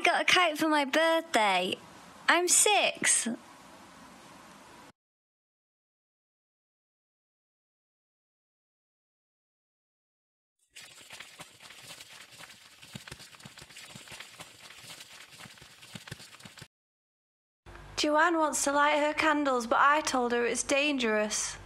I got a kite for my birthday. I'm six. Joanne wants to light her candles, but I told her it's dangerous.